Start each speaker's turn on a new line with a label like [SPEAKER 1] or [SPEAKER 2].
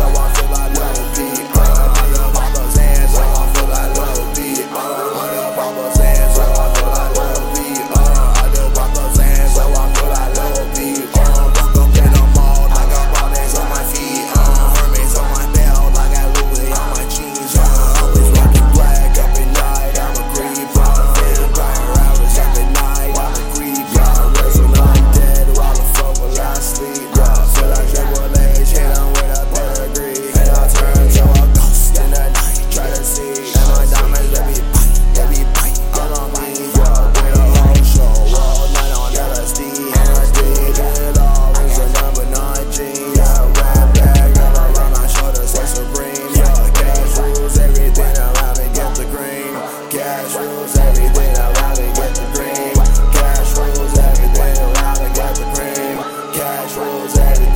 [SPEAKER 1] so I feel I trolls at it.